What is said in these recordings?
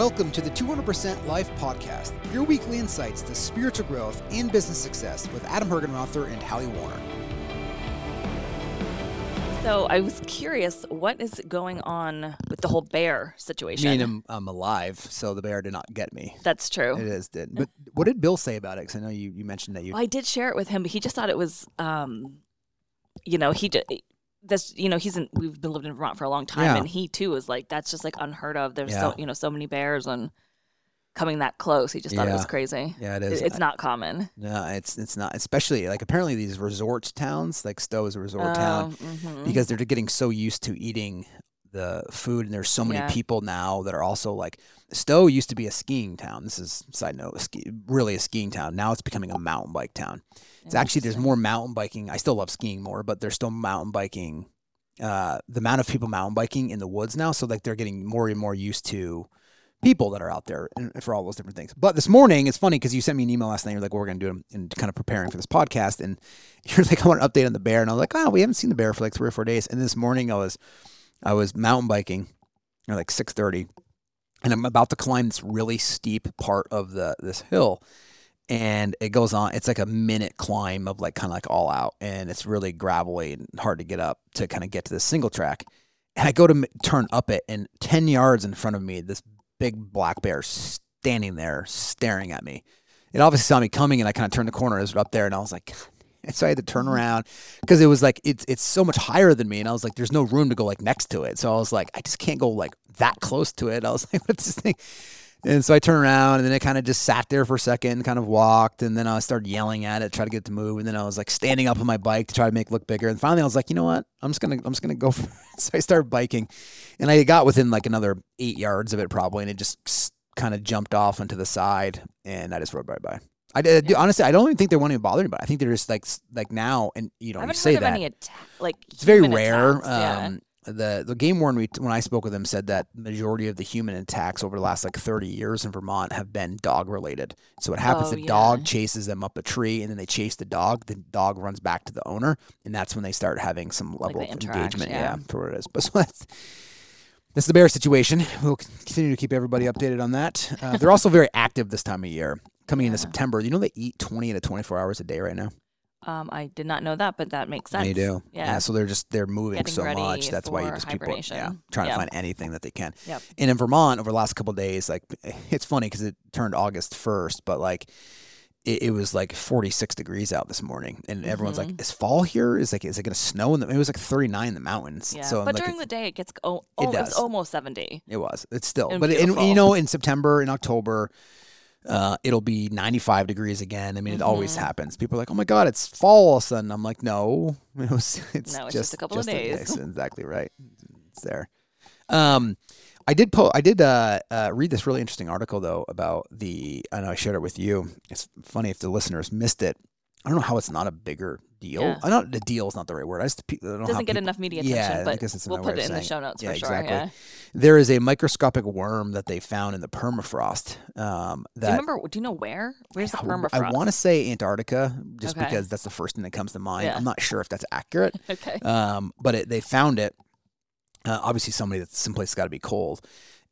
Welcome to the 200% Life Podcast, your weekly insights to spiritual growth and business success with Adam Hergenrother and Hallie Warner. So I was curious, what is going on with the whole bear situation? I mean, I'm, I'm alive, so the bear did not get me. That's true. It is did. But what did Bill say about it? Because I know you, you mentioned that you. Well, I did share it with him, but he just thought it was, um, you know, he just. That's you know he's in we've been living in Vermont for a long time Yeah. and he too is like that's just like unheard of. There's Yeah. so you know so many bears and coming that close. He just thought it was crazy. yeah, it It- is. It's not common. No, it's it's not. Especially like apparently these resort towns, like Stowe is a resort town, Oh, mhm. because they're getting so used to eating the food, and there's so many Yeah. people now that are also like Stowe used to be a skiing town. This is side note, ski, really a skiing town. Now it's becoming a mountain bike town. It's actually there's more mountain biking. I still love skiing more, but there's still mountain biking. Uh, the amount of people mountain biking in the woods now, so like they're getting more and more used to people that are out there and for all those different things. But this morning, it's funny because you sent me an email last night. You're like, well, "We're going to do it," and kind of preparing for this podcast, and you're like, "I want an update on the bear," and I was like, "Oh, we haven't seen the bear for like three or four days." And this morning, I was, I was mountain biking, at like six thirty, and I'm about to climb this really steep part of the this hill, and it goes on. It's like a minute climb of like kind of like all out, and it's really gravelly and hard to get up to kind of get to this single track. And I go to m- turn up it, and ten yards in front of me, this big black bear standing there staring at me. It obviously saw me coming, and I kind of turned the corner. It was up there, and I was like, and so I had to turn around because it was like it's it's so much higher than me, and I was like, there's no room to go like next to it. So I was like, I just can't go like that close to it. I was like, what's this thing? And so I turned around, and then it kind of just sat there for a second, kind of walked, and then I started yelling at it, try to get it to move, and then I was like standing up on my bike to try to make it look bigger. And finally, I was like, you know what? I'm just gonna I'm just gonna go for it. So I started biking, and I got within like another eight yards of it probably, and it just kind of jumped off onto the side, and I just rode right by. I did, honestly, I don't even think they want to bother anybody. I think they're just like like now, and you know, I you say that any attack like it's very rare. attacks, yeah. Um, the the game warden we, when I spoke with them said that majority of the human attacks over the last like 30 years in Vermont have been dog related. So what happens? Oh, the yeah. dog chases them up a tree, and then they chase the dog. The dog runs back to the owner, and that's when they start having some level they of engagement. yeah. for what it is. But so that's. That's the bear situation. We'll continue to keep everybody updated on that. Uh, they're also very active this time of year. Coming into. September, you know they eat 20 to 24 hours a day right now. Um, I did not know that, but that makes sense. They do. Yeah. So they're just they're moving Getting so ready much. That's why you for just people yeah hibernation. trying Yep. to find anything that they can. Yep. And in Vermont over the last couple of days, like it's funny because it turned August first, but like it, it was like 46 degrees out this morning, and everyone's like, Mhm. "Is fall here? Is like is it gonna snow?" In the, it was like 39 in the mountains. Yeah. So I'm but like, during the day, it gets oh, oh it does. was almost seventy. it was. It's still, and but in, you beautiful. know, in September, in October. Uh, it'll be 95 degrees again. I mean, it always Mhm. happens. People are like, "Oh my god, it's fall all of a sudden." I'm like, "No, it was. It's, No, just, it's just a couple of days. exactly right. It's there." Um, I did po- I did uh, uh, read this really interesting article though about the. I know I shared it with you. It's funny if the listeners missed it. I don't know how it's not a bigger deal. Yeah. I don't. The deal is not the right word. I just I don't Doesn't get peop- enough media attention, Yeah, I but guess it's we'll put it in the show notes Yeah, for sure. exactly. Yeah. There is a microscopic worm that they found in the permafrost. Um, Do you remember? Do you know where? Where's the I- permafrost? I want to say Antarctica, just Okay. because that's the first thing that comes to mind. Yeah. I'm not sure if that's accurate, Okay. um, but it, they found it. Uh, obviously, somebody that's someplace got to be cold,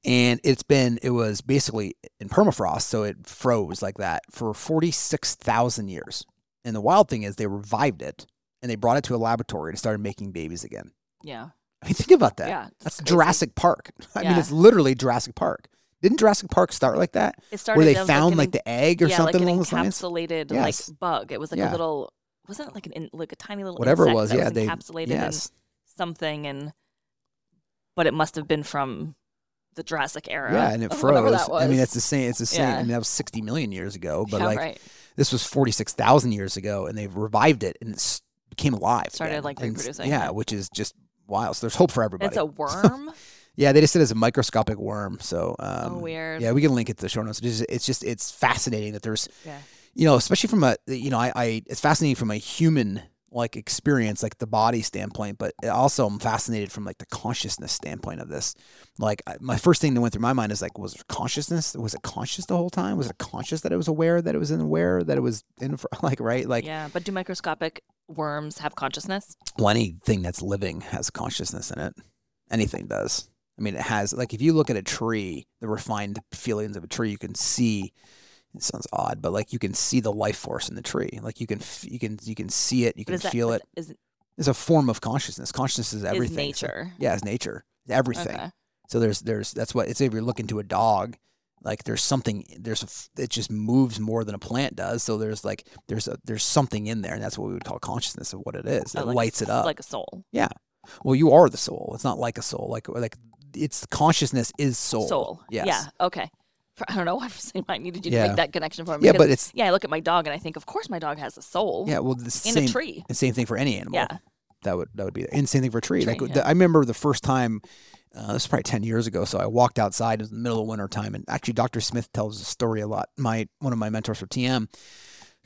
and it's been it was basically in permafrost, so it froze like that for 46,000 years. And the wild thing is, they revived it and they brought it to a laboratory and started making babies again. Yeah. I mean, think about that. Yeah. That's crazy. Jurassic Park. I mean, it's literally Jurassic Park. Didn't Jurassic Park start like that? It started Where they found an like the egg or yeah, something like an along those lines? encapsulated Yes. like bug. It was like Yeah. a little. Wasn't it like an in, like a tiny little Whatever it was, yeah, was they- encapsulated yes. in something and. But it must have been from the Jurassic era. Yeah, and it froze. I mean, it's the same. It's the same. I mean, that was 60 million years ago, but yeah, like right. This was 46,000 years ago, and they've revived it and it became alive. Started, again. like, And reproducing, Yeah, which is just wild. So there's hope for everybody. It's a worm. yeah, they just said it's a microscopic worm. So um, so weird. Yeah, we can link it to the show notes. It's just, it's just it's fascinating that there's Yeah. you know, especially from a you know, I, I it's fascinating from a human like experience, like the body standpoint, but also I'm fascinated from like the consciousness standpoint of this. Like I- my first thing that went through my mind is like, was consciousness? Was it conscious the whole time? Was it conscious that it was aware that it was aware that it was in for like right like yeah, but do microscopic worms have consciousness? well anything that's living has consciousness in it. Anything does. I mean, it has like if you look at a tree, the refined feelings of a tree, you can see. It sounds odd, but like you can see the life force in the tree. Like you can f- you can you can see it, you But can is that feel but it. Is, It's a form of consciousness. Consciousness is is everything. So- nature? yeah, it's nature. It's everything. Okay. So there's there's that's what it's if you're looking to a dog, like there's something there's a it just moves more than a plant does. So there's like there's a there's something in there, and that's what we would call consciousness of what it is. Oh, It like a lights it up. like a soul. Yeah. Well, you are the soul. It's not like a soul. Like like it's consciousness is soul. Soul. Yes. Yeah. Okay. I don't know why for saying I needed you to Yeah. make that connection for me. Yeah, because, but it's yeah, I look at my dog and I think, of course, my dog has a soul. yeah. Well, the In same a tree. the same thing for any animal. Yeah. that would that would be. And same thing for a tree. like Tree, the, yeah. I remember the first time. Uh, this is probably ten years ago. So I walked outside. In the middle of winter time, and actually, Dr. Smith tells the story a lot. My one of my mentors for TM,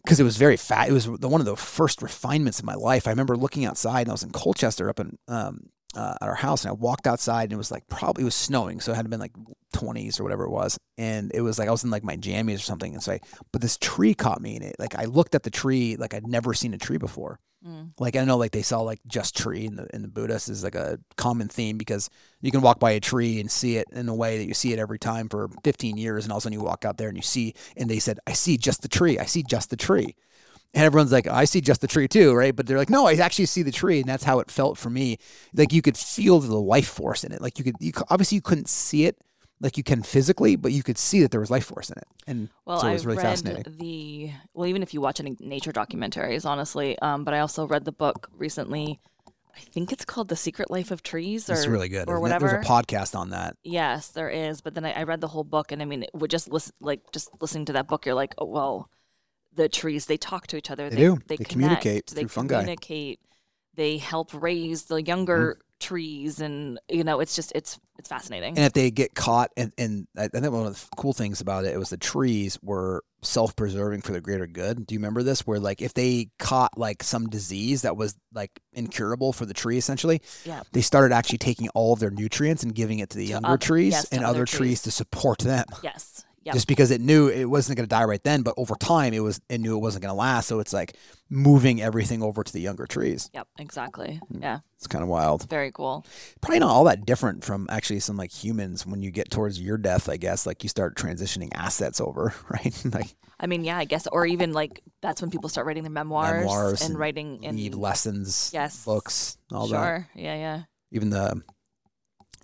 because it was very fat. It was the, one of the first refinements of my life. I remember looking outside, and I was in Colchester, up in um, uh, at our house, and I walked outside, and it was like probably it was snowing, so it had been like twenties or whatever it was, and it was like I was in like my jammies or something, and so I, but this tree caught me, and it. Like I looked at the tree like I'd never seen a tree before. Mm. like I know like they saw like just tree in the in the Buddhist is like a common theme because you can walk by a tree and see it in a way that you see it every time for 15 years and all of a sudden you walk out there and you see and they said I see just the tree. I see just the tree. And everyone's like I see just the tree too right? But they're like no I actually see the tree and that's how it felt for me. Like you could feel the life force in it. Like you could you, obviously you couldn't see it like you can physically but you could see that there was life force in it and Well, so it I was really read fascinating the well, even if you watch any nature documentaries, honestly. Um, but I also read the book recently. I think it's called The Secret Life of Trees, or it's really good or isn't it? whatever. there's a podcast on that Yes, there is. But then I, I read the whole book, and I mean, it would just listen, like just listening to that book, you're like, oh well, the trees they talk to each other. They They, do. They, They connect, communicate They through fungi. Mm-hmm. communicate. They help raise the younger trees, and you know, it's just it's it's fascinating. And if they get caught, and, and I think one of the cool things about it, it was the trees were self-preserving for the greater good. Do you remember this? Where like if they caught like some disease that was like incurable for the tree, essentially, Yeah. they started actually taking all of their nutrients and giving it to the To younger oth- trees yes, and other other trees. trees. to support them. yes. Yep. Just because it knew it wasn't going to die right then, but over time it was it knew it wasn't going to last. So it's like moving everything over to the younger trees. Yep. Exactly. Mm. Yeah. It's kind of wild. Very cool. probably not all that different from actually some like humans when you get towards your death i guess like you start transitioning assets over right like I mean, yeah, I guess, or even like that's when people start writing their memoirs, Memoirs and, and writing and lessons yes. books all that sure. Yeah. Yeah. even the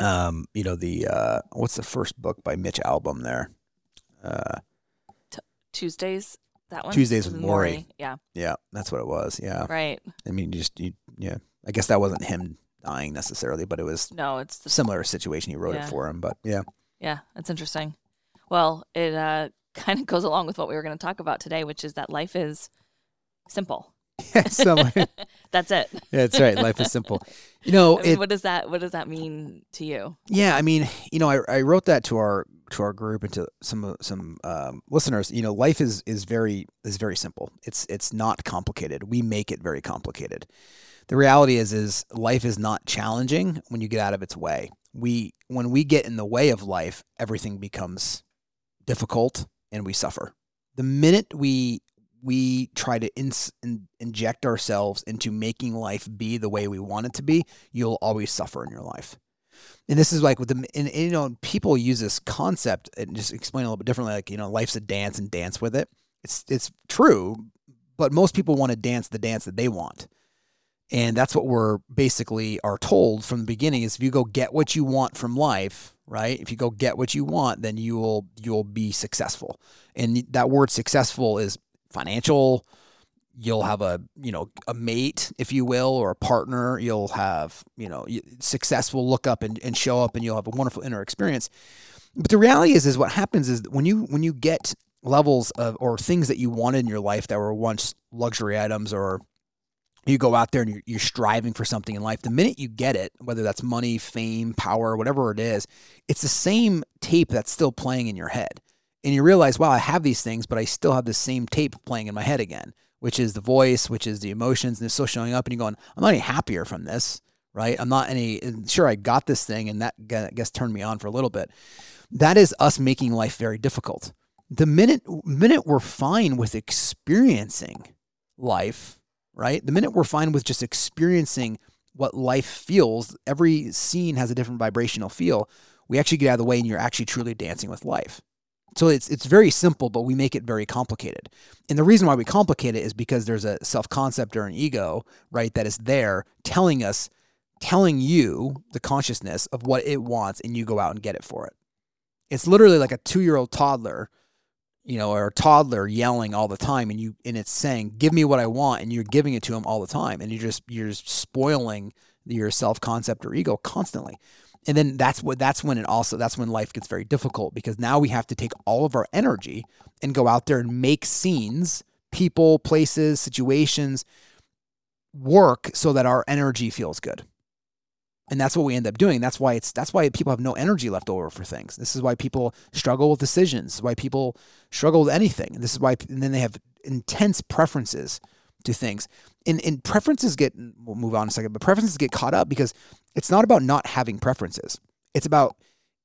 um you know the uh what's the first book by Mitch Albom there uh Tuesdays. That one. Tuesdays with it Morrie. Yeah. yeah that's what it was yeah Right. i mean you just you, yeah i guess that wasn't him dying necessarily but it was No, it's the similar situation he wrote Yeah. it for him but yeah Yeah, that's interesting. Well, it uh, kind of goes along with what we were going to talk about today, which is that life is simple. so That's it. Yeah, that's right life is simple you know I mean, it, what does that What does that mean to you? Yeah, I mean, you know, I, I wrote that to our to our group and to some some um, listeners. You know, life is is very is very simple. It's it's not complicated. We make it very complicated. The reality is is life is not challenging when you get out of its way. We when we get in the way of life, everything becomes difficult and we suffer. The minute we we try to ins- in, inject ourselves into making life be the way we want it to be, you'll always suffer in your life and this is like with the and, and, you know people use this concept and just explain a little bit differently like you know life's a dance and dance with it. It's it's true but most people want to dance the dance that they want. And that's what we're basically are told from the beginning is if you go get what you want from life right if you go get what you want then you will you'll be successful. And that word successful is financial you'll have a you know a mate if you will or a partner. You'll have you know y- success will look up and, and show up and you'll have a wonderful inner experience. But the reality is is what happens is when you when you get levels of or things that you wanted in your life that were once luxury items or you go out there and you're, you're striving for something in life the minute you get it whether that's money fame power whatever it is it's the same tape that's still playing in your head. And you realize wow i have these things but i still have the same tape playing in my head again which is the voice which is the emotions and it's still showing up and you're going i'm not any happier from this right i'm not any sure i got this thing and that I guess turned me on for a little bit that is us making life very difficult the minute minute we're fine with experiencing life right the minute we're fine with just experiencing what life feels. Every scene has a different vibrational feel. We actually get out of the way and you're actually truly dancing with life. So it's it's very simple, but we make it very complicated. And the reason why we complicate it is because there's a self-concept or an ego, right, that is there telling us telling you the consciousness of what it wants and you go out and get it for it. It's literally like a 2-year-old toddler, you know, or a toddler yelling all the time and you and it's saying, "Give me what I want," and you're giving it to him all the time and you're just you're just spoiling your self-concept or ego constantly and then that's what that's when it also that's when life gets very difficult because now we have to take all of our energy and go out there and make scenes people places situations work so that our energy feels good. And that's what we end up doing. That's why it's that's why people have no energy left over for things. This is why people struggle with decisions. Why people struggle with anything. This is why and then they have intense preferences to things. And, and preferences get we'll move on a second but preferences get caught up because it's not about not having preferences. It's about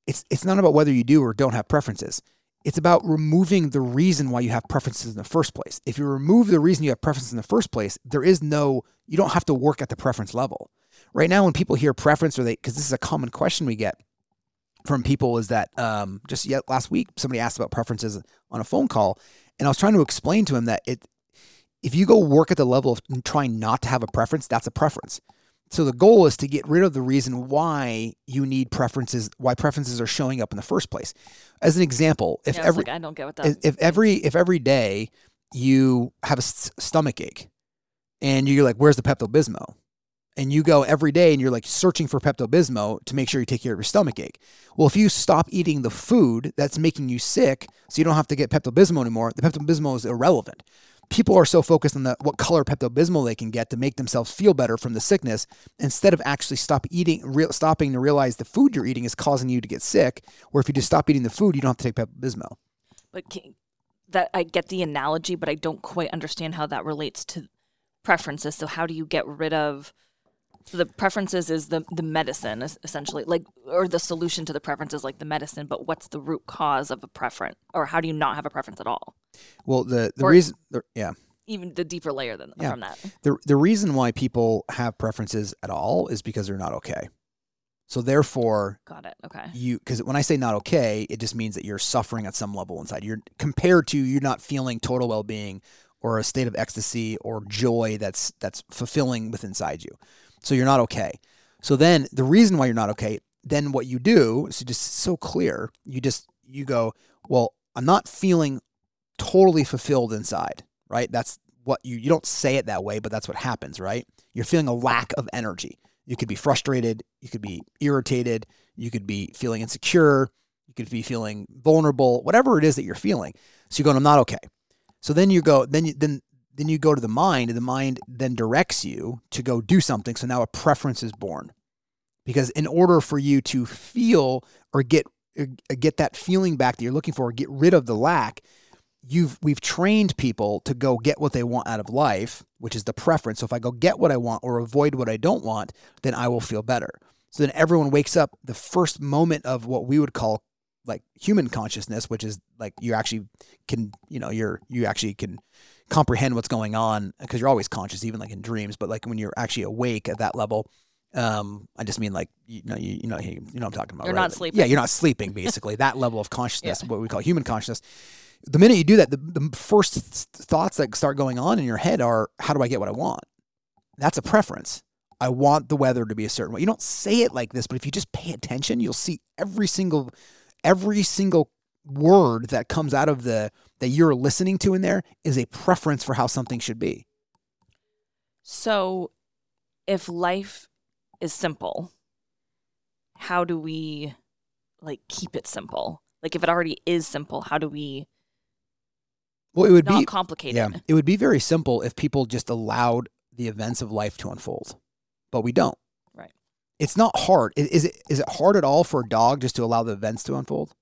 it's it's not about whether you do or don't have preferences. It's about removing the reason why you have preferences in the first place. If you remove the reason you have preferences in the first place there is no you don't have to work at the preference level. Right now when people hear preference or they because this is a common question we get from people is that um, just yet last week somebody asked about preferences on a phone call and i was trying to explain to him that it if you go work at the level of trying not to have a preference, that's a preference. So the goal is to get rid of the reason why you need preferences, why preferences are showing up in the first place. As an example, if Yeah, every like, I don't get what that. if, if every if every day you have a s- stomach ache and you're like, "Where's the Pepto Bismol?" and you go every day and you're like searching for Pepto Bismol to make sure you take care of your stomach ache. Well, if you stop eating the food that's making you sick, so you don't have to get Pepto Bismol anymore, the Pepto Bismol is irrelevant. People are so focused on the what color Pepto Bismol they can get to make themselves feel better from the sickness instead of actually stop eating, real, stopping to realize the food you're eating is causing you to get sick. Or if you just stop eating the food, you don't have to take Pepto Bismol. But can, that I get the analogy, but I don't quite understand how that relates to preferences. So how do you get rid of? So the preferences is the the medicine essentially, like or the solution to the preferences, like the medicine. But what's the root cause of a preference, or how do you not have a preference at all? Well, the the Or- reason, the, yeah, Even the deeper layer than Yeah. from that. the the reason why people have preferences at all is because they're not okay. So therefore, Got it. Okay. you because when I say not okay, it just means that you're suffering at some level inside. You're compared to you're not feeling total well being or a state of ecstasy or joy that's that's fulfilling within inside you. So you're not okay. So then the reason why you're not okay, then what you do is just so clear. You just you go, well, I'm not feeling totally fulfilled inside, right? That's what you you don't say it that way, but that's what happens, right? You're feeling a lack of energy. You could be frustrated, you could be irritated, you could be feeling insecure, you could be feeling vulnerable, whatever it is that you're feeling. So you're going, I'm not okay. So then you go, then you then then you go to the mind, and the mind then directs you to go do something. So now a preference is born. Because in order for you to feel or get or get that feeling back that you're looking for, or get rid of the lack, you've we've trained people to go get what they want out of life, which is the preference. So if I go get what I want or avoid what I don't want, then I will feel better. So then everyone wakes up the first moment of what we would call like human consciousness, which is like you actually can, you know, you're you actually can comprehend what's going on because you're always conscious, even like in dreams. But like when you're actually awake at that level, um, I just mean like you know you, you know you know I'm talking about. You're right? not sleeping. Yeah, you're not sleeping. Basically, that level of consciousness, what we call human consciousness. The minute you do that, the, the first thoughts that start going on in your head are, "How do I get what I want?" That's a preference. I want the weather to be a certain way. You don't say it like this, but if you just pay attention, you'll see every single every single word that comes out of the that you're listening to in there is a preference for how something should be. So, if life is simple, how do we like keep it simple? Like if it already is simple, how do we Well, it would not be complicate yeah, it? would be very simple if people just allowed the events of life to unfold, but we don't. Right. It's not hard. Is it? Is it hard at all for a dog just to allow the events to unfold?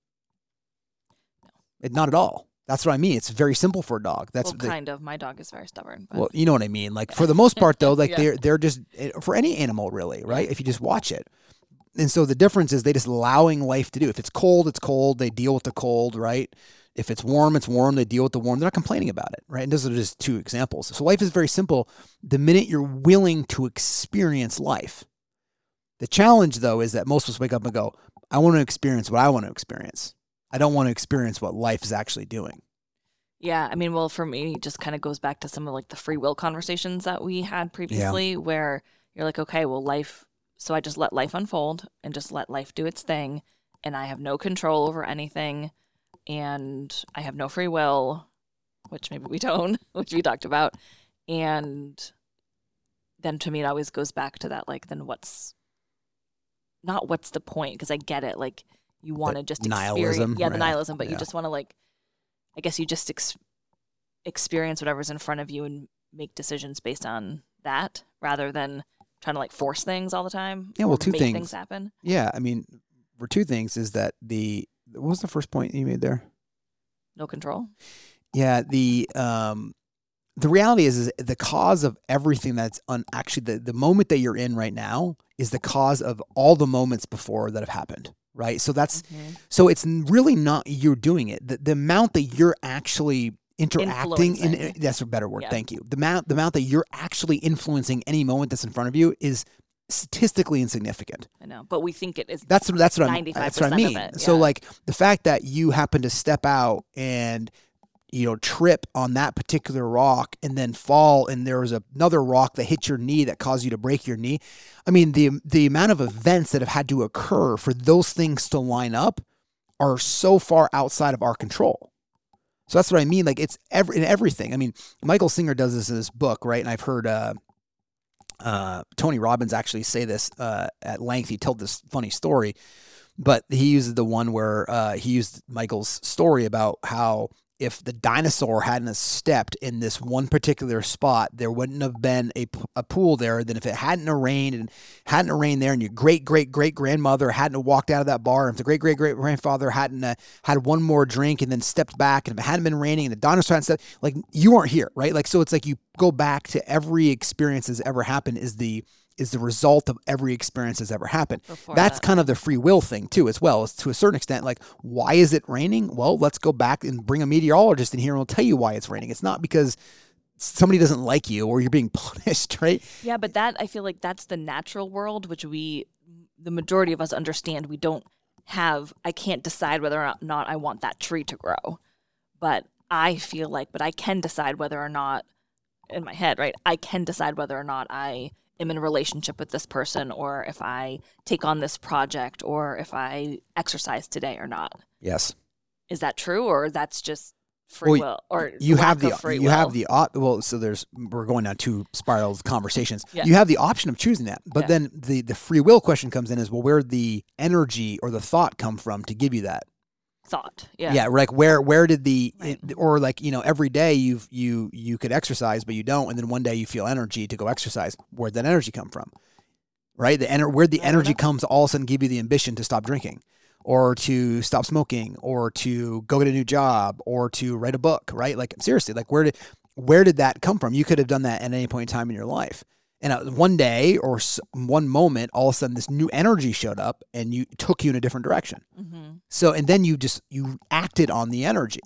It, not at all. That's what I mean. It's very simple for a dog. That's well, the, kind of. My dog is very stubborn. But Well, you know what I mean. Like for the most part, though, like Yeah. they're they're just eh, for any animal really, right? If you just watch it, and so the difference is they just allowing life to do. If it's cold, it's cold. They deal with the cold, right? If it's warm, it's warm. They deal with the warm. They're not complaining about it, right? And those are just two examples. So life is very simple. The minute you're willing to experience life, the challenge though is that most of us wake up and go, I want to experience what I want to experience. I don't want to experience what life is actually doing. Yeah, I mean, well, for me, it just kind of goes back to some of like the free will conversations that we had previously, where you're like, okay, well, life. So I just let life unfold and just let life do its thing, and I have no control over anything, and I have no free will, which maybe we don't, which we talked about, and then to me, it always goes back to that, like, then what's not what's the point? Because I get it, like you want to just nihilism, experience, yeah, the right. nihilism, but Yeah. you just want to like, I guess you just ex- experience whatever's in front of you and make decisions based on that, rather than trying to like force things all the time. Yeah, well, two things. things happen. Yeah, I mean, for two things is that the what was the first point you made there? No control. Yeah, the um the reality is, is the cause of everything that's un, actually the, the moment that you're in right now is the cause of all the moments before that have happened right so that's Mhm. so it's really not you're doing it the, the amount that you're actually interacting in that's a better word Yeah. thank you the amount the amount that you're actually influencing any moment that's in front of you is statistically insignificant I know, but we think it is. that's that's what I'm. That's what I mean. it, So like the fact that you happen to step out and you know trip on that particular rock and then fall and there was another rock that hit your knee that caused you to break your knee. I mean the the amount of events that have had to occur for those things to line up are so far outside of our control. So that's what I mean. Like it's every in everything. I mean, Michael Singer does this in his book, right? And I've heard uh, uh, Tony Robbins actually say this uh, at length. He told this funny story, but he uses the one where uh, he used Michael's story about how if the dinosaur hadn't stepped in this one particular spot, there wouldn't have been a, a pool there. Then if it hadn't rained and hadn't rained there, and your great great great grandmother hadn't walked out of that bar, and if the great great great grandfather hadn't uh, had one more drink and then stepped back, and if it hadn't been raining and the dinosaur hadn't stepped, like you weren't here, right? Like so, it's like you go back to every experience that's ever happened is the is the result of every experience that's ever happened. Before That's that. kind of the free will thing too, as well. Is to a certain extent, like why is it raining? Well, let's go back and bring a meteorologist in here and we'll tell you why it's raining. It's not because somebody doesn't like you or you're being punished, right? Yeah, but that I feel like that's the natural world, which we, the majority of us understand. We don't have. I can't decide whether or not I want that tree to grow, but I feel like, but I can decide whether or not, in my head, right? I can decide whether or not I am in a relationship with this person, or if I take on this project, or if I exercise today or not. Yes. Is that true, or that's just free Well, will, or You have the you have the op- well. So there's we're going down two spirals conversations. Yeah. You have the option of choosing that, but Yeah. then the the free will question comes in is well, where the energy or the thought come from to give you that? Thought. Yeah. yeah like where where did the Right. it- or like you know every day you've you you could exercise but you don't and then one day you feel energy to go exercise where'd that energy come from right the ener- where'd the energy know. come all of a sudden give you the ambition to stop drinking or to stop smoking or to go get a new job or to write a book right like seriously like where did where did that come from you could have done that at any point in time in your life and uh, one day or one moment all of a sudden this new energy showed up and you took you in a different direction hmm so and then you just you acted on the energy,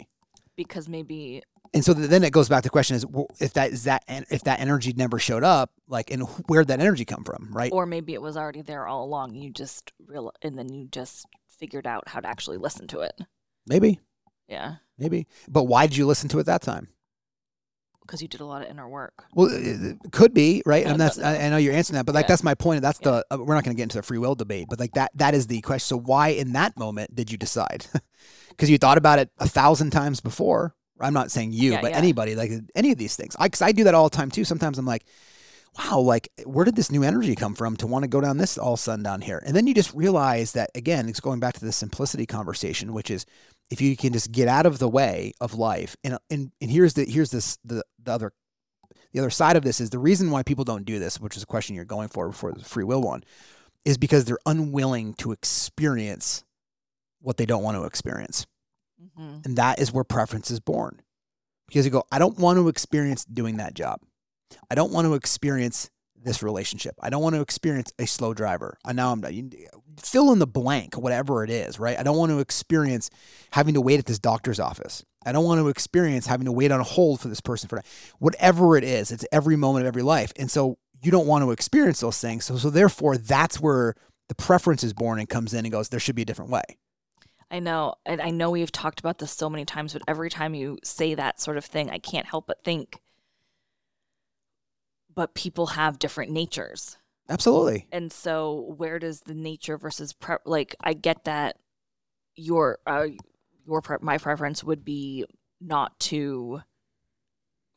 Because maybe and so then it goes back to the question is well, if that is that if that energy never showed up, like and where'd that energy come from, right? or maybe it was already there all along. You just real and then you just figured out how to actually listen to it. maybe, Yeah, maybe. But why did you listen to it that time? Because you did a lot of inner work. Well, it could be right, and that's I, I know you're answering that, but like Yeah. that's my point. That's Yeah. the uh, we're not going to get into the free will debate, but like that that is the question. So why in that moment did you decide? Because you thought about it a thousand times before. I'm not saying you, Yeah, but anybody like any of these things. I because I do that all the time too. Sometimes I'm like, wow, like where did this new energy come from to want to go down this all sudden down here? And then you just realize that again, it's going back to the simplicity conversation, which is if you can just get out of the way of life, and and and here's the here's this the the other the other side of this is the reason why people don't do this, which is a question you're going for before the free will one, is because they're unwilling to experience what they don't want to experience. hmm And that is where preference is born. Because you go, I don't want to experience doing that job. I don't want to experience this relationship. I don't want to experience a slow driver. I now I'm you- fill in the blank, whatever it is, right? I don't want to experience having to wait at this doctor's office. I don't want to experience having to wait on a hold for this person for whatever it is. It's every moment of every life, and so you don't want to experience those things. So so therefore, that's where the preference is born and comes in and goes. There should be a different way. I know, and I know we've talked about this so many times, but every time you say that sort of thing, I can't help but think. But people have different natures, Absolutely. and so where does the nature versus prep, like I get that your uh, your pre- my preference would be not to.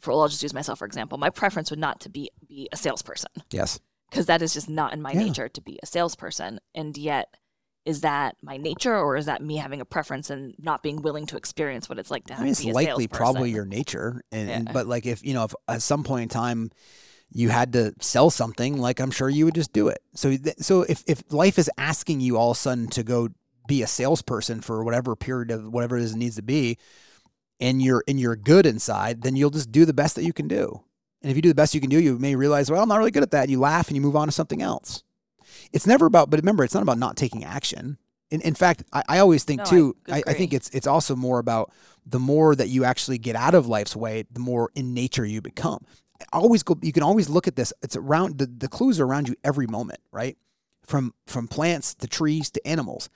For well, I'll just use myself for example. My preference would not to be be a salesperson Yes. because that is just not in my Yeah. nature to be a salesperson. And yet, is that my nature, or is that me having a preference and not being willing to experience what it's like to have I mean, it's likely probably your nature, and, and but like if you know if at some point in time you had to sell something, like I'm sure you would just do it. So th- so if if life is asking you all of a sudden to go be a salesperson for whatever period of whatever it is it needs to be, and you're and you're good inside, then you'll just do the best that you can do. And if you do the best you can do, you may realize, well, I'm not really good at that. You laugh and you move on to something else. It's never about, but remember, it's not about not taking action. In, in fact, I, I always think No, too. I, I think it's it's also more about the more that you actually get out of life's way, the more in nature you become. Always go. You can always look at this. It's around the, the clues are around you every moment, right? From from plants to trees to animals.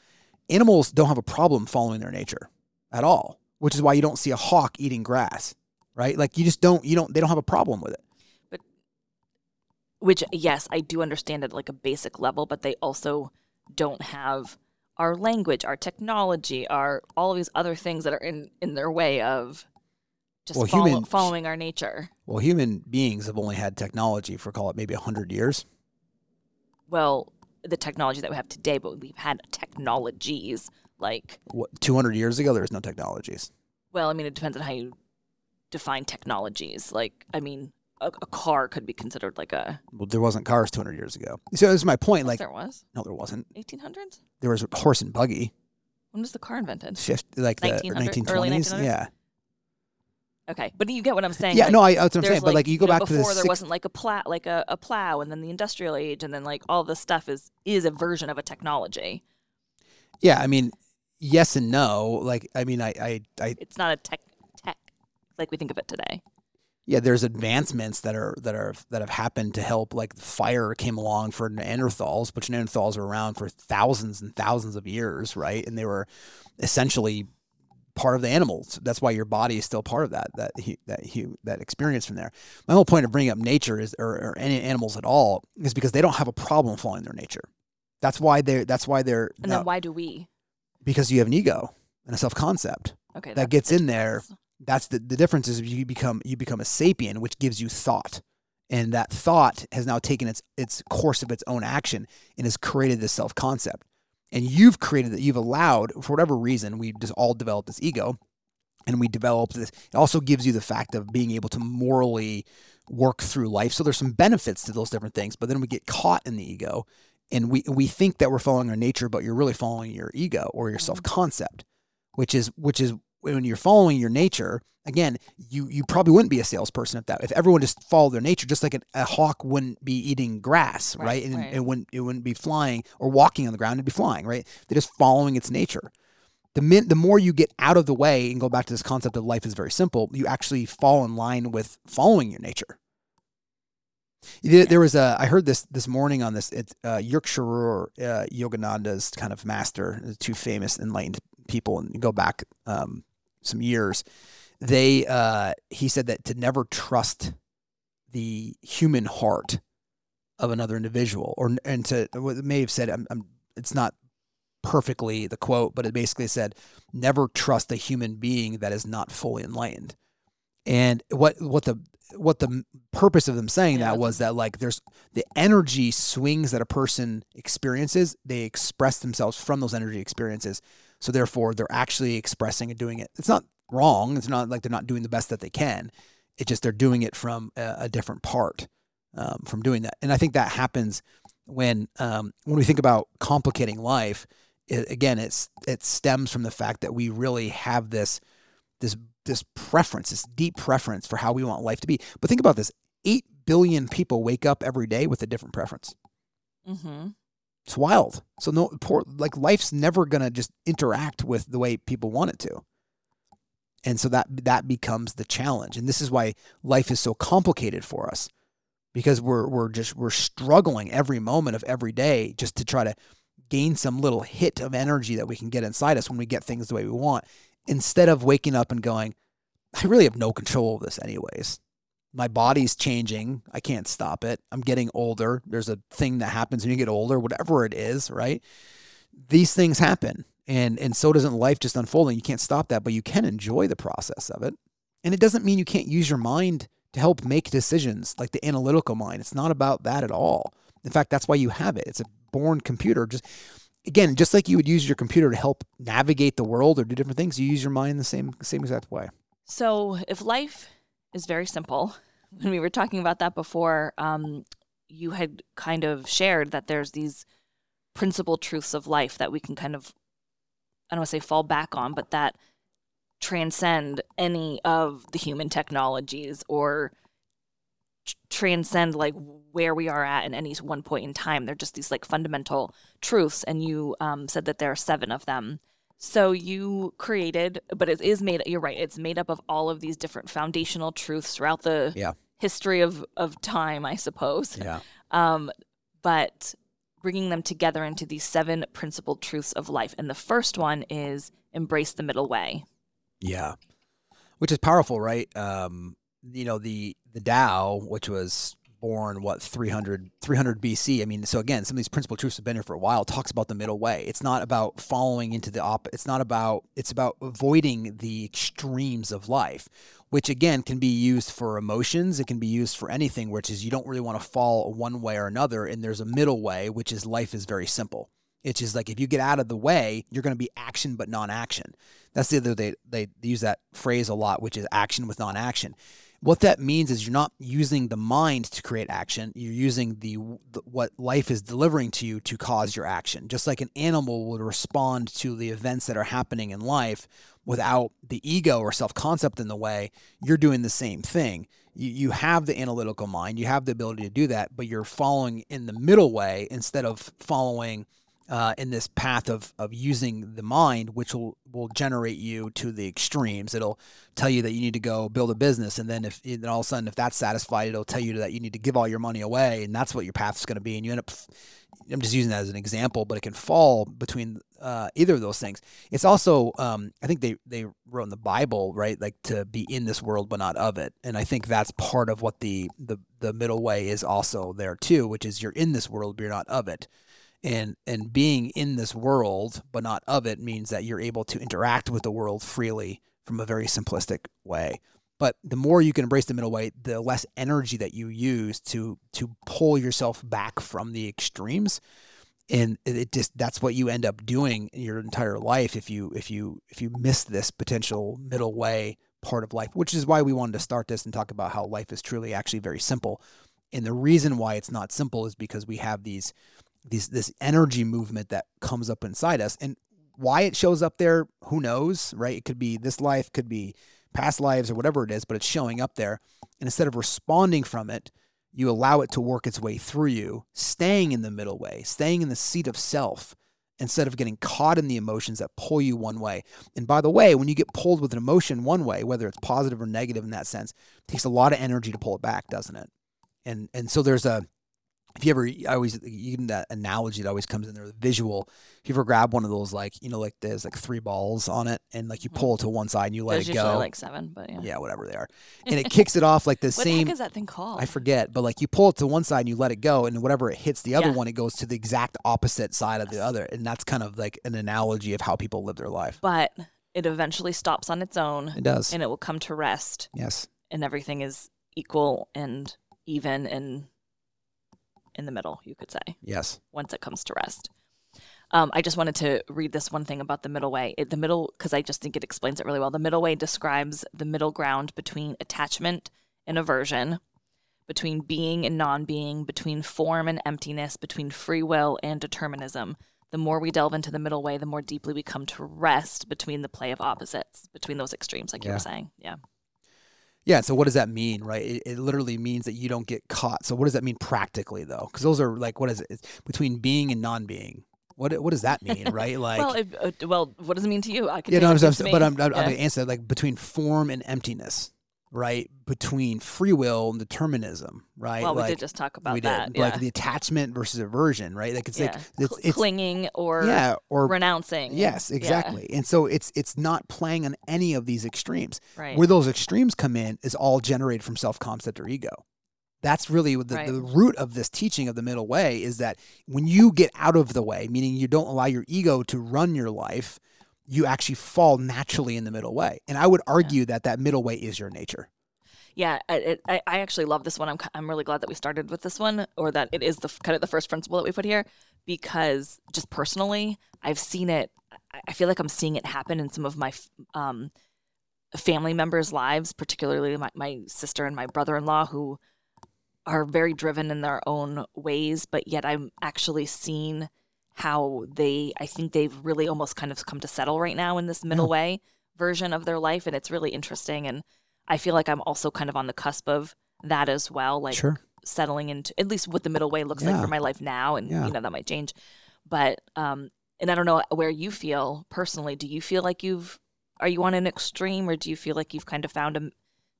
Animals don't have a problem following their nature at all, which is why you don't see a hawk eating grass, right? Like you just don't. You don't. They don't have a problem with it. But, which, yes, I do understand at like a basic level, but they also don't have our language, our technology, our all of these other things that are in in their way of just Well, follow, human- following our nature. Well, human beings have only had technology for call it maybe hundred years. Well, the technology that we have today, but we've had technologies like What two hundred years ago there was no technologies. Well, I mean, it depends on how you define technologies. Like, I mean, a, a car could be considered like a. Well, there wasn't cars two hundred years ago. So this is my point. Yes, Like, there was no, there wasn't. 1800s. There was a horse and buggy. When was the car invented? 50, like the 1900 nineteen early 1900s? Yeah, Okay, but you get what I'm saying. yeah. like, no, I that's what I'm saying. but like you go know, back to the before there six- wasn't like a plow, like a, a plow, and then the industrial age, and then like all this stuff is is a version of a technology. yeah. I mean, yes and no. Like I mean, I I, I It's not a tech tech like we think of it today. yeah. There's advancements that are that are that have happened to help. Like fire came along for Neanderthals, but Neanderthals were around for thousands and thousands of years, right? And they were essentially part of the animals. That's why your body is still part of that that that that experience from there. My whole point of bringing up nature is or, or any animals at all is because they don't have a problem following their nature. That's why they're that's why they're And no, then why do we? because you have an ego and a self concept. Okay, That gets the in there. That's the the difference is you become you become a sapien, which gives you thought. And that thought has now taken its its course of its own action and has created this self concept. And you've created that you've allowed for whatever reason we just all developed this ego and we developed this it also gives you the fact of being able to morally work through life so there's some benefits to those different things but then we get caught in the ego and we we think that we're following our nature but you're really following your ego or your Mhm. self-concept which is which is when you're following your nature again you you probably wouldn't be a salesperson if that. If everyone just followed their nature just like a, a hawk wouldn't be eating grass right, Right, and right. it wouldn't it wouldn't be flying or walking on the ground it'd be flying right? They're just following its nature. The min, the more you get out of the way and go back to this concept of life is very simple, you actually fall in line with following your nature. There, there was a I heard this this morning on this it's uh, Yukteswar uh, Yogananda's kind of master, two famous enlightened people, and you go back um, some years. They uh, he said that to never trust the human heart of another individual, or and to what may have said I'm, I'm, it's not perfectly the quote, but it basically said, "Never trust a human being that is not fully enlightened." And what what the what the purpose of them saying Yeah, that was that like there's the energy swings that a person experiences, they express themselves from those energy experiences. So therefore, they're actually expressing and doing it. It's not wrong. It's not like they're not doing the best that they can. It's just they're doing it from a, a different part um, from doing that. And I think that happens when um, when we think about complicating life. It, again, it's it stems from the fact that we really have this this this preference, this deep preference for how we want life to be. But think about this: eight billion people wake up every day with a different preference. Mm-hmm. It's wild. So no poor like life's never gonna just interact with the way people want it to. And so that that becomes the challenge. And this is why life is so complicated for us. Because we're we're just we're struggling every moment of every day just to try to gain some little hit of energy that we can get inside us when we get things the way we want, instead of waking up and going, I really have no control of this anyways my body's changing. I can't stop it. I'm getting older. There's a thing that happens when you get older, whatever it is, right? These things happen. And and so doesn't life just unfolding. You can't stop that, but you can enjoy the process of it. And it doesn't mean you can't use your mind to help make decisions, like the analytical mind. It's not about that at all. In fact, that's why you have it. It's a born computer. Just again, just like you would use your computer to help navigate the world or do different things, you use your mind the same same exact way. So if life is very simple. When we were talking about that before, um, you had kind of shared that there's these principal truths of life that we can kind of, I don't want to say fall back on, but that transcend any of the human technologies or transcend like where we are at in any one point in time. They're just these like fundamental truths. And you um, said that there are seven of them. So you created, but it is made. You're right. It's made up of all of these different foundational truths throughout the yeah. history of of time, I suppose. Yeah. Um, but bringing them together into these seven principal truths of life, and the first one is embrace the middle way. Yeah, which is powerful, right? Um, you know the the Tao, which was born what 300 300 BC. I mean, so again, some of these principal truths have been here for a while. Talks about the middle way. It's not about following into the op. It's not about. It's about avoiding the extremes of life, which again can be used for emotions. It can be used for anything, which is you don't really want to fall one way or another. And there's a middle way, which is life is very simple. It's just like if you get out of the way, you're going to be action but non-action. That's the other they they use that phrase a lot, which is action with non-action what that means is you're not using the mind to create action. You're using the, the, what life is delivering to you to cause your action. Just like an animal would respond to the events that are happening in life without the ego or self-concept in the way you're doing the same thing. You, you have the analytical mind. You have the ability to do that but you're following in the middle way instead of following uh, in this path of of using the mind, which will will generate you to the extremes. It'll tell you that you need to go build a business, and then if then all of a sudden if that's satisfied, it'll tell you that you need to give all your money away, and that's what your path is going to be. And you end up. I'm just using that as an example, but it can fall between uh, either of those things. It's also, um, I think they they wrote in the Bible, right, like to be in this world but not of it, and I think that's part of what the the the middle way is also there too, which is you're in this world but you're not of it and and being in this world but not of it means that you're able to interact with the world freely from a very simplistic way. But the more you can embrace the middle way the less energy that you use to to pull yourself back from the extremes. And it just that's what you end up doing your entire life if you if you if you miss this potential middle way part of life which is why we wanted to start this and talk about how life is truly actually very simple. And the reason why it's not simple is because we have these these this energy movement that comes up inside us. And why it shows up there who knows right? It could be this life could be past lives or whatever it is but it's showing up there. And instead of responding from it you allow it to work its way through you staying in the middle way staying in the seat of self instead of getting caught in the emotions that pull you one way. And by the way when you get pulled with an emotion one way whether it's positive or negative in that sense takes a lot of energy to pull it back doesn't it? And and so there's a if you ever, I always even that analogy that always comes in there, the visual. If you ever grab one of those, like you know, like there's like three balls on it, and like you mm-hmm. pull it to one side and you let there's it go. like seven, but yeah, yeah, whatever they are, and it kicks it off like the what same. What the is that thing called? I forget, but like you pull it to one side and you let it go, and whatever it hits the other Yeah. one, it goes to the exact opposite side of the other, and that's kind of like an analogy of how people live their life. but it eventually stops on its own, It does. and it will come to rest, yes. and everything is equal and even and in the middle, you could say. Yes. once it comes to rest. Um, I just wanted to read this one thing about the middle way. It, the middle, because I just think it explains it really well. The middle way describes the middle ground between attachment and aversion, between being and non being, between form and emptiness, between free will and determinism. The more we delve into the middle way, the more deeply we come to rest between the play of opposites, between those extremes, like you were saying. Yeah. Yeah. So what does that mean, right? It, it literally means that you don't get caught. So what does that mean practically, though? Because those are like, what is it? It's between being and non-being. What what does that mean, right? Like, well, it, uh, well, what does it mean to you? I can yeah, no, you I'm, I'm, but. I'm, I'm, I'm gonna answer that like between form and emptiness, right? Between free will and determinism, right? well, like, we did just talk about we that. did, like the attachment versus aversion, right? Like it's yeah. like it's, it's clinging or yeah, or renouncing. yes, Yeah, exactly. And so it's it's not playing on any of these extremes. right. Where those extremes come in is all generated from self concept or ego. That's really the, Right. the root of this teaching of the middle way is that when you get out of the way, meaning you don't allow your ego to run your life, you actually fall naturally in the middle way. And I would argue that that middle way is your nature. Yeah, I- I, I actually love this one. I'm, I'm really glad that we started with this one, or that it is the kind of the first principle that we put here, because just personally, I've seen it. I- feel like I'm seeing it happen in some of my um, family members' lives, particularly my, my sister and my brother-in-law, who are very driven in their own ways, but yet I'm actually seeing how they. I think they've really almost kind of come to settle right now in this middle Yeah. way version of their life, and it's really interesting and. I feel like I'm also kind of on the cusp of that as well, like sure. settling into at least what the middle way looks like for my life now, and Yeah. you know that might change. But um, and I don't know where you feel personally. Do you feel like you've are you on an extreme, or do you feel like you've kind of found a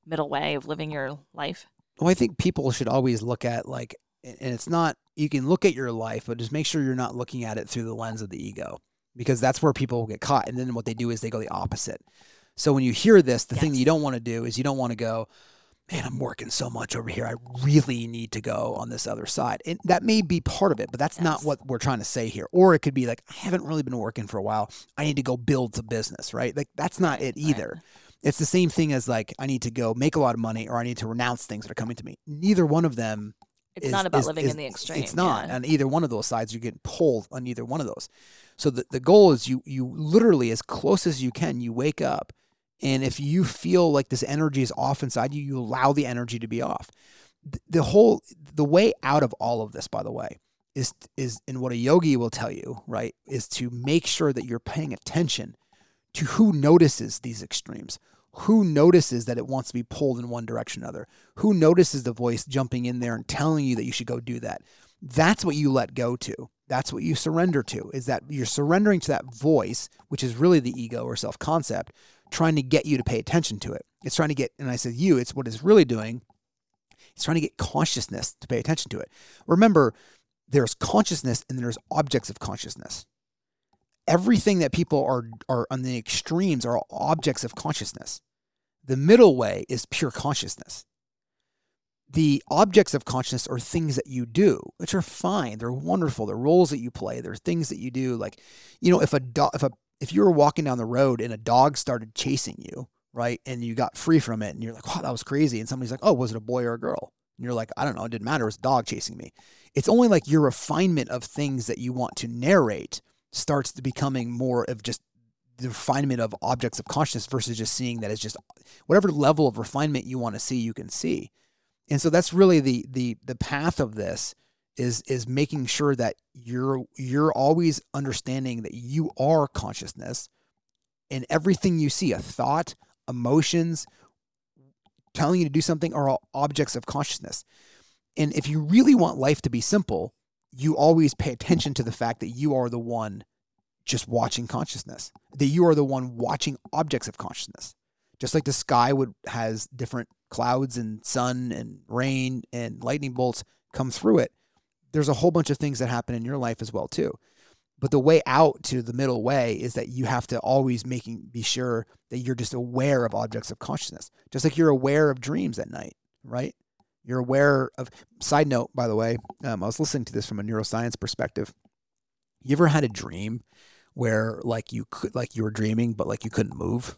middle way of living your life? Well, I think people should always look at like, and it's not, you can look at your life, but just make sure you're not looking at it through the lens of the ego because that's where people get caught. And then what they do is they go the opposite. So when you hear this, the thing that you don't want to do is you don't want to go, man, I'm working so much over here. I really need to go on this other side. And that may be part of it, but that's not what we're trying to say here. Or it could be like, I haven't really been working for a while. I need to go build a business, right? Like that's not Right, it right. either. It's the same thing as like, I need to go make a lot of money or I need to renounce things that are coming to me. Neither one of them It's is- not about is- living is- in the extreme. It's not. yeah. On either one of those sides, you're getting pulled on either one of those. So the, the goal is you you literally as close as you can, you wake up. And if you feel like this energy is off inside you, you allow the energy to be off. Th- The whole the way out of all of this, by the way, is is and what a yogi will tell you, right, is to make sure that you're paying attention to who notices these extremes. Who notices that it wants to be pulled in one direction or another? Who notices the voice jumping in there and telling you that you should go do that? That's what you let go to. That's what you surrender to, is that you're surrendering to that voice, which is really the ego or self concept, trying to get you to pay attention to it. It's trying to get, and I said you, it's what it's really doing. It's trying to get consciousness to pay attention to it. Remember, there's consciousness and there's objects of consciousness everything that people are are on the extremes are objects of consciousness. The middle way is pure consciousness. The objects of consciousness are things that you do, which are fine. They're wonderful. They're roles that you play. They're things that you do. Like, you know, if a dog, if a if you were walking down the road and a dog started chasing you, right, and you got free from it, and you're like, "Wow, that was crazy," and somebody's like, "Oh, was it a boy or a girl?" And you're like, "I don't know. It didn't matter. It was a dog chasing me." It's only like your refinement of things that you want to narrate starts to becoming more of just the refinement of objects of consciousness versus just seeing that as just whatever level of refinement you want to see, you can see. And so that's really the the the path of this is is making sure that you're you're always understanding that you are consciousness and everything you see, a thought, emotions, telling you to do something are all objects of consciousness. And if you really want life to be simple, you always pay attention to the fact that you are the one just watching consciousness, that you are the one watching objects of consciousness. Just like the sky would has different clouds and sun and rain and lightning bolts come through it, there's a whole bunch of things that happen in your life as well too. But the way out to the middle way is that you have to always making be sure that you're just aware of objects of consciousness, just like you're aware of dreams at night, right? You're aware of. Side note, by the way, um, I was listening to this from a neuroscience perspective. You ever had a dream where like you could like you were dreaming, but like you couldn't move?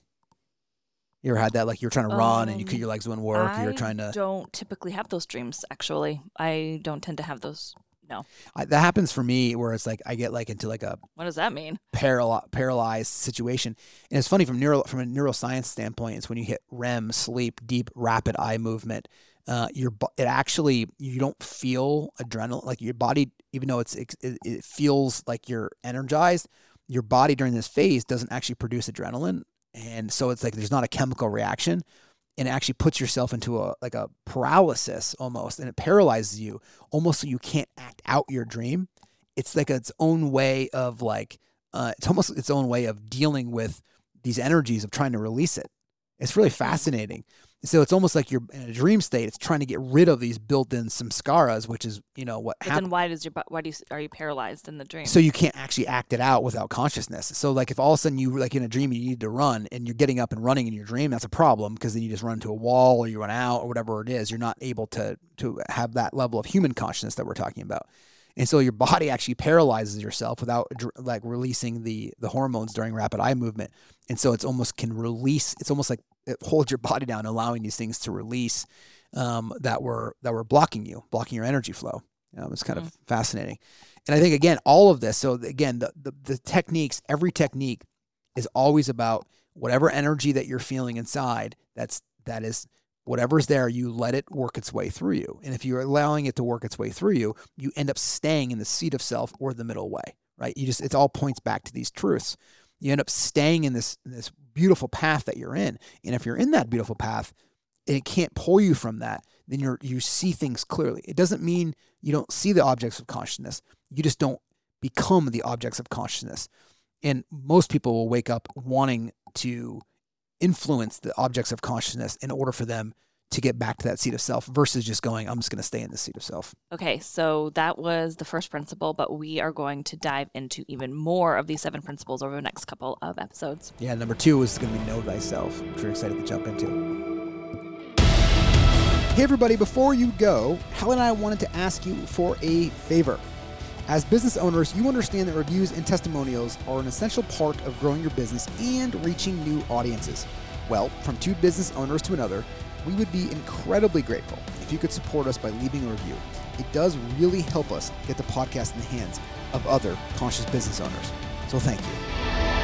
You ever had that? Like you were trying to run and you could Um, your legs wouldn't work. I You're trying to. don't typically have those dreams. Actually, I don't tend to have those. I, that happens for me where it's like I get like into like a What does that mean? paral- paralyzed situation. And it's funny from neuro from a neuroscience standpoint. It's when you hit REM sleep, deep rapid eye movement. Uh, your it actually you don't feel adrenaline like your body, even though it's it, it feels like you're energized. Your body during this phase doesn't actually produce adrenaline, and so it's like there's not a chemical reaction. and it actually puts yourself into a like a paralysis almost and it paralyzes you almost so you can't act out your dream it's like its own way of like uh, it's almost its own way of dealing with these energies of trying to release it it's really fascinating so it's almost like you're in a dream state it's trying to get rid of these built-in samskaras which is you know what But then why does your why do you are you paralyzed in the dream? so you can't actually act it out without consciousness. So like if all of a sudden you like in a dream you need to run and you're getting up and running in your dream, that's a problem because then you just run into a wall or you run out or whatever it is. You're not able to to have that level of human consciousness that we're talking about. And so your body actually paralyzes yourself without like releasing the the hormones during rapid eye movement. And so it's almost can release. It's almost like holds your body down, allowing these things to release um, that were that were blocking you, blocking your energy flow. Um, it's kind of fascinating. And I think again, all of this. So again, the, the the techniques, every technique is always about whatever energy that you're feeling inside. That's that is whatever's there. You let it work its way through you. And if you're allowing it to work its way through you, you end up staying in the seat of self or the middle way. Right? You just it all points back to these truths. You end up staying in this this beautiful path that you're in. And if you're in that beautiful path, and it can't pull you from that, then you're you see things clearly. It doesn't mean you don't see the objects of consciousness. You just don't become the objects of consciousness. And most people will wake up wanting to influence the objects of consciousness in order for them to get back to that seat of self versus just going, I'm just going to stay in the seat of self. Okay, so that was the first principle, but we are going to dive into even more of these seven principles over the next couple of episodes. Yeah, number two is going to be know thyself, which we're excited to jump into. Hey, everybody, before you go, Helen and I wanted to ask you for a favor. As business owners, you understand that reviews and testimonials are an essential part of growing your business and reaching new audiences. Well, from two business owners to another, we would be incredibly grateful if you could support us by leaving a review. It does really help us get the podcast in the hands of other conscious business owners. So thank you.